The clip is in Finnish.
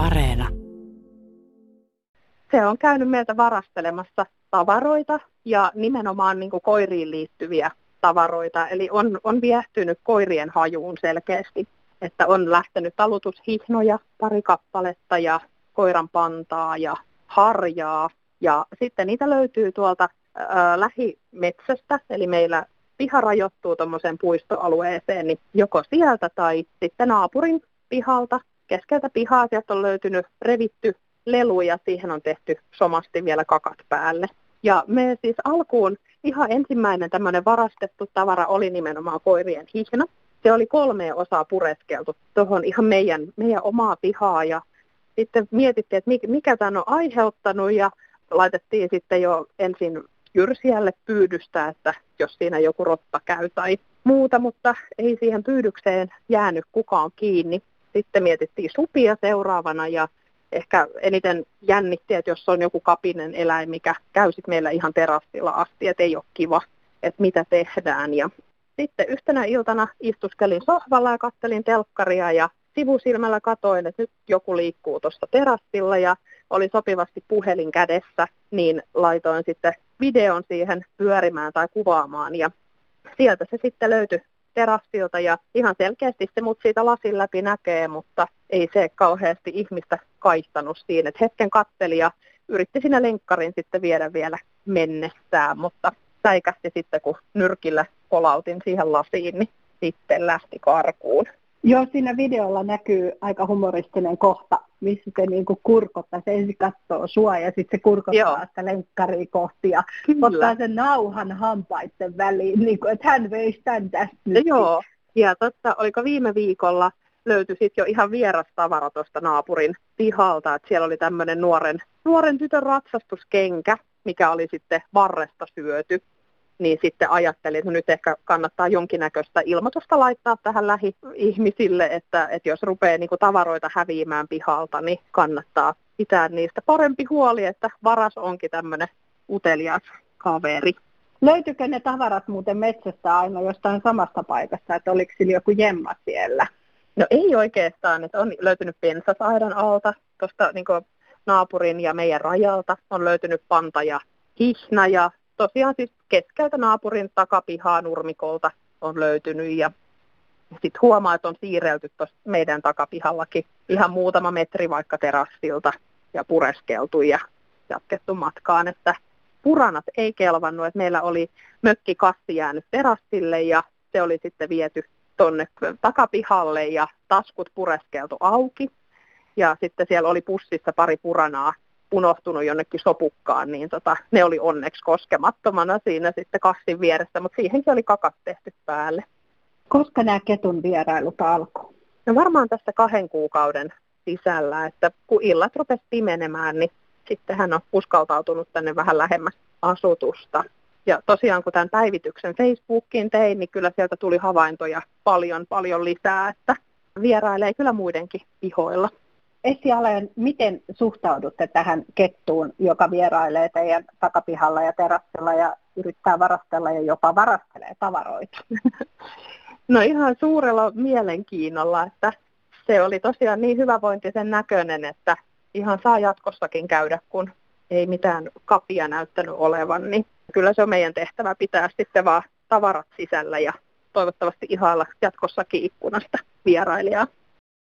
Areena. Se on käynyt meiltä varastelemassa tavaroita ja nimenomaan niin kuin koiriin liittyviä tavaroita. Eli on, on viehtynyt koirien hajuun selkeästi, että on lähtenyt talutushihnoja, pari kappaletta ja koiran pantaa ja harjaa. Ja sitten niitä löytyy tuolta ää, lähimetsästä, eli meillä piha rajoittuu tuommoiseen puistoalueeseen, niin joko sieltä tai sitten naapurin pihalta. Keskeltä pihaa sieltä on löytynyt revitty lelu ja siihen on tehty somasti vielä kakat päälle. Ja me siis alkuun ihan ensimmäinen tämmöinen varastettu tavara oli nimenomaan koirien hihna. Se oli kolme osaa pureskeltu tuohon ihan meidän, meidän omaa pihaa ja sitten mietittiin, että mikä tämän on aiheuttanut ja laitettiin sitten jo ensin jyrsijälle pyydystä, että jos siinä joku rotta käy tai muuta, mutta ei siihen pyydykseen jäänyt kukaan kiinni. Sitten mietittiin supia seuraavana ja ehkä eniten jännitti, että jos on joku kapinen eläin, mikä käy sitten meillä ihan terassilla asti, että ei ole kiva, että mitä tehdään. Ja sitten yhtenä iltana istuskelin sohvalla ja kattelin telkkaria ja sivusilmällä katoin, että nyt joku liikkuu tuossa terassilla ja oli sopivasti puhelin kädessä, niin laitoin sitten videon siihen pyörimään tai kuvaamaan ja sieltä se sitten löytyi terassilta ja ihan selkeästi se mut siitä lasin läpi näkee, mutta ei se kauheasti ihmistä kaihtanut siinä. Et hetken katteli ja yritti siinä lenkkarin sitten viedä vielä mennessään, mutta säikähti sitten kun nyrkillä kolautin siihen lasiin, niin sitten lähti karkuun. Joo, siinä videolla näkyy aika humoristinen kohta, missä se niinku kurkottaa, se ensin katsoo sua ja sitten se kurkottaa Joo. sitä lenkkaria kohti ja Kyllä. ottaa sen nauhan hampaiden väliin, niin kuin, että hän veisi tämän tästä nyt. Joo, ja totta, oliko viime viikolla löytyi sitten jo ihan vieras tavara tuosta naapurin pihalta, että siellä oli tämmöinen nuoren, nuoren tytön ratsastuskenkä, mikä oli sitten varresta syöty niin sitten ajattelin, että nyt ehkä kannattaa jonkinnäköistä ilmoitusta laittaa tähän lähi-ihmisille, että, että jos rupeaa niin kuin tavaroita häviämään pihalta, niin kannattaa pitää niistä parempi huoli, että varas onkin tämmöinen utelias kaveri. Löytyykö ne tavarat muuten metsästä aina jostain samasta paikasta, että oliko sillä joku jemma siellä? No ei oikeastaan, että on löytynyt pensasaidan alta tuosta niin naapurin ja meidän rajalta, on löytynyt panta ja hihna ja tosiaan siis keskeltä naapurin takapihaa nurmikolta on löytynyt ja sitten huomaa, että on siirrelty tuossa meidän takapihallakin ihan muutama metri vaikka terassilta ja pureskeltu ja jatkettu matkaan, että puranat ei kelvannut, että meillä oli mökkikassi jäänyt terassille ja se oli sitten viety tuonne takapihalle ja taskut pureskeltu auki. Ja sitten siellä oli pussissa pari puranaa unohtunut jonnekin sopukkaan, niin tota, ne oli onneksi koskemattomana siinä sitten kassin vieressä, mutta siihenkin oli kakat tehty päälle. Koska nämä ketun vierailut alkoi? No varmaan tässä kahden kuukauden sisällä, että kun illat rupesi pimenemään, niin sitten hän on uskaltautunut tänne vähän lähemmäs asutusta. Ja tosiaan kun tämän päivityksen Facebookiin tein, niin kyllä sieltä tuli havaintoja paljon, paljon lisää, että vierailee kyllä muidenkin pihoilla. Essi Alen, miten suhtaudutte tähän kettuun, joka vierailee teidän takapihalla ja terassilla ja yrittää varastella ja jopa varastelee tavaroita? No ihan suurella mielenkiinnolla, että se oli tosiaan niin hyvävointisen näköinen, että ihan saa jatkossakin käydä, kun ei mitään kapia näyttänyt olevan, niin kyllä se on meidän tehtävä pitää sitten vaan tavarat sisällä ja toivottavasti ihailla jatkossakin ikkunasta vierailijaa.